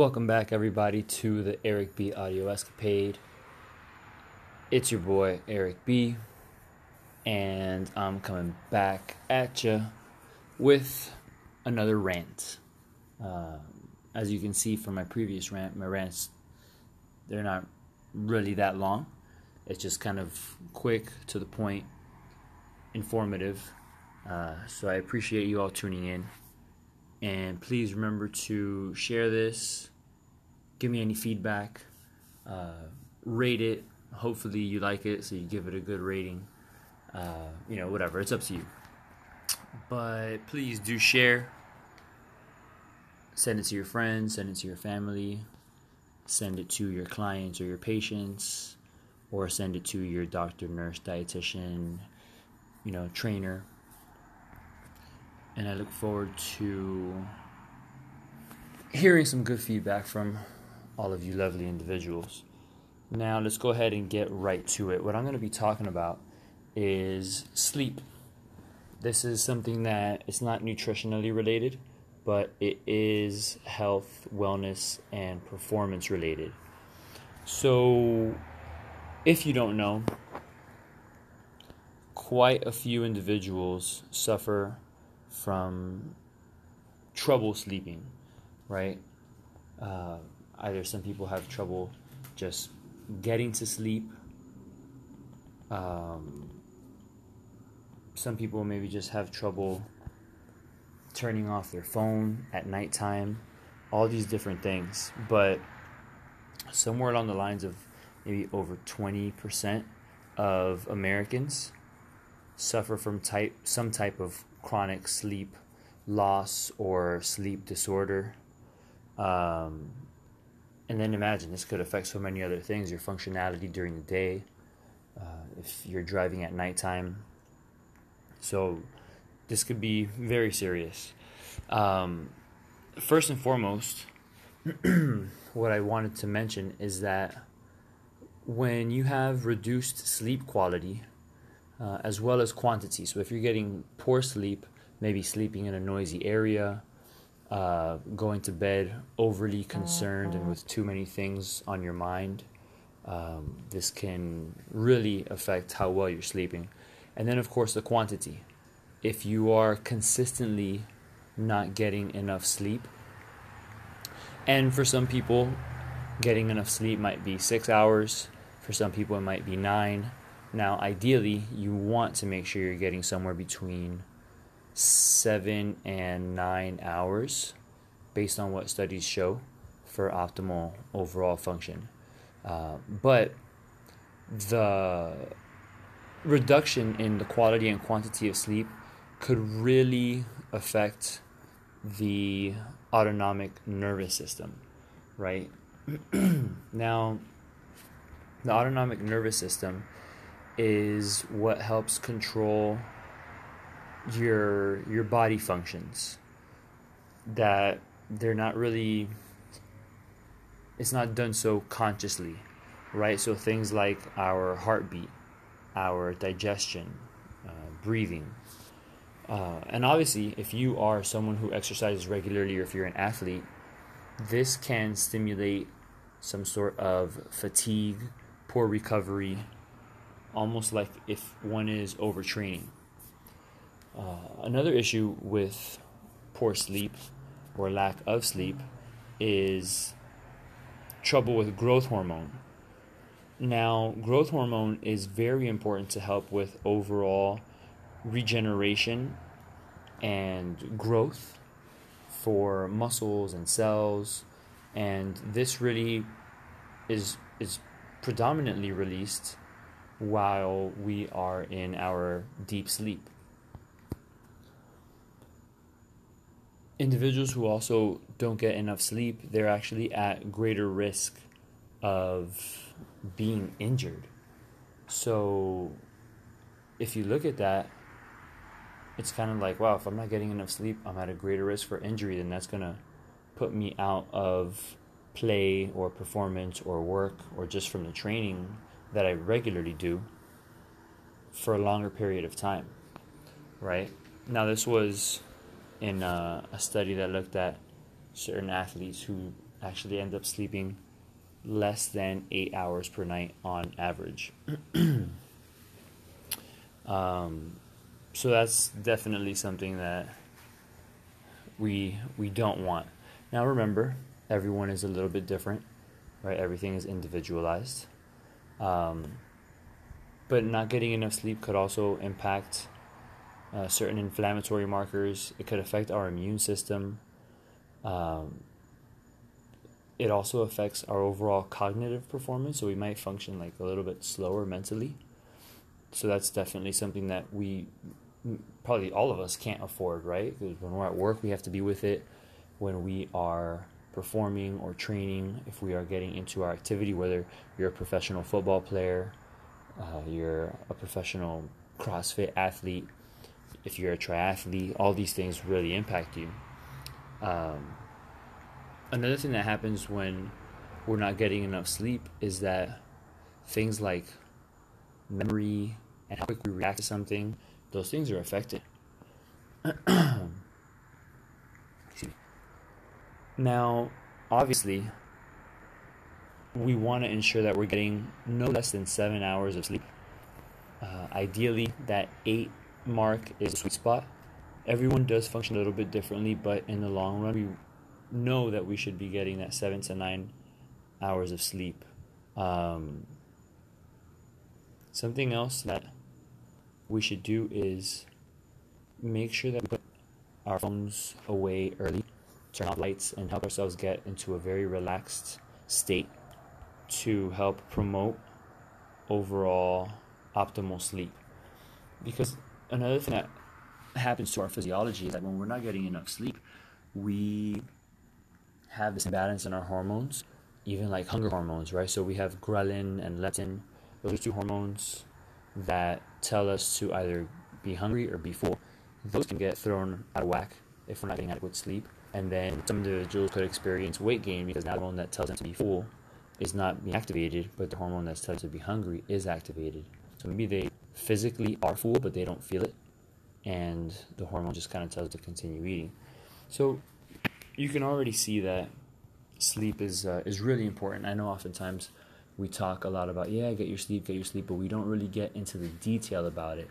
Welcome back, everybody, to the Eric B Audio Escapade. It's your boy, Eric B, and I'm coming back at you with another rant. Uh, as you can see from my previous rant, my rants, they're not really that long. It's just kind of quick, to the point, informative. Uh, so I appreciate you all tuning in. And please remember to share this, give me any feedback, uh, rate it. Hopefully, you like it, so you give it a good rating. Uh, you know, whatever, it's up to you. But please do share. Send it to your friends, send it to your family, send it to your clients or your patients, or send it to your doctor, nurse, dietitian, you know, trainer and I look forward to hearing some good feedback from all of you lovely individuals. Now, let's go ahead and get right to it. What I'm going to be talking about is sleep. This is something that it's not nutritionally related, but it is health, wellness, and performance related. So, if you don't know, quite a few individuals suffer from trouble sleeping, right? Uh, either some people have trouble just getting to sleep. Um, some people maybe just have trouble turning off their phone at nighttime. All these different things, but somewhere along the lines of maybe over 20% of Americans suffer from type some type of chronic sleep loss or sleep disorder. Um, and then imagine this could affect so many other things your functionality during the day, uh, if you're driving at nighttime. So, this could be very serious. Um, first and foremost, what I wanted to mention is that when you have reduced sleep quality, uh, as well as quantity. So if you're getting poor sleep, maybe sleeping in a noisy area, uh, going to bed overly concerned and with too many things on your mind, um, this can really affect how well you're sleeping. And then, of course, the quantity. If you are consistently not getting enough sleep, and for some people, getting enough sleep might be six hours, for some people, it might be nine now, ideally, you want to make sure you're getting somewhere between seven and nine hours based on what studies show for optimal overall function. Uh, but the reduction in the quality and quantity of sleep could really affect the autonomic nervous system, right? now, the autonomic nervous system is what helps control your your body functions. That they're not really it's not done so consciously right? So things like our heartbeat our digestion uh, breathing uh, and obviously if you are someone who exercises regularly or if you're an athlete this can stimulate some sort of fatigue poor recovery almost like if one is overtraining. Uh, another issue with poor sleep or lack of sleep is trouble with growth hormone. Now, growth hormone is very important to help with overall regeneration and growth for muscles and cells, and this really is is predominantly released while we are in our deep sleep. Individuals who also don't get enough sleep, they're actually at greater risk of being injured. So, if you look at that, it's kind of like, wow, if I'm not getting enough sleep, I'm at a greater risk for injury, then that's going to put me out of play or performance or work or just from the training that I regularly do for a longer period of time, right? Now, this was in a, a study that looked at certain athletes who actually end up sleeping less than eight hours per night on average. um, so that's definitely something that we we don't want. Now remember, everyone is a little bit different, right? Everything is individualized. Um, but not getting enough sleep could also impact uh, certain inflammatory markers. It could affect our immune system. Um, it also affects our overall cognitive performance, so we might function like a little bit slower mentally. So that's definitely something that we probably all of us can't afford, right? Because when we're at work, we have to be with it. When we are performing or training, if we are getting into our activity, whether you're a professional football player, uh, you're a professional CrossFit athlete, if you're a triathlete, all these things really impact you. Um, another thing that happens when we're not getting enough sleep is that things like memory and how quick we react to something, those things are affected. now, obviously, we want to ensure that we're getting no less than seven hours of sleep. Uh, ideally, that eight mark is a sweet spot. Everyone does function a little bit differently, but in the long run, we know that we should be getting that seven to nine hours of sleep. Um, something else that we should do is make sure that we put our phones away early, turn off lights, and help ourselves get into a very relaxed state to help promote overall optimal sleep. Because another thing that happens to our physiology is that when we're not getting enough sleep, we have this imbalance in our hormones, even like hunger hormones, right? So we have ghrelin and leptin, those are two hormones that tell us to either be hungry or be full. Those can get thrown out of whack if we're not getting adequate sleep. And then some individuals could experience weight gain because the hormone that tells them to be full is not being activated, but the hormone that tells them to be hungry is activated. So maybe they physically are full, but they don't feel it. And the hormone just kind of tells them to continue eating. So you can already see that sleep is uh, is really important. I know oftentimes we talk a lot about yeah, get your sleep, get your sleep, but we don't really get into the detail about it.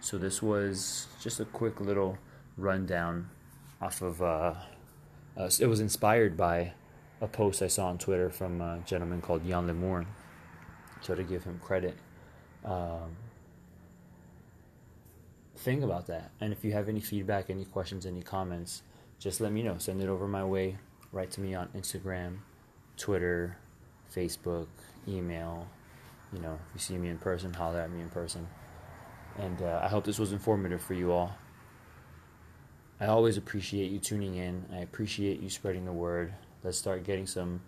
So this was just a quick little rundown off of. Uh, uh, it was inspired by a post I saw on Twitter from a gentleman called Yann Le Meur. So to give him credit. Um, think about that. And if you have any feedback, any questions, any comments, just let me know. Send it over my way. Write to me on Instagram, Twitter, Facebook, email. You know, you see me in person, holler at me in person. And uh, I hope this was informative for you all. I always appreciate you tuning in. I appreciate you spreading the word. Let's start getting some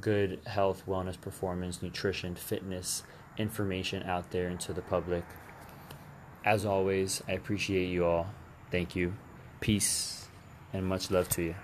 good health, wellness, performance, nutrition, fitness information out there into the public. As always, I appreciate you all. Thank you. Peace and much love to you.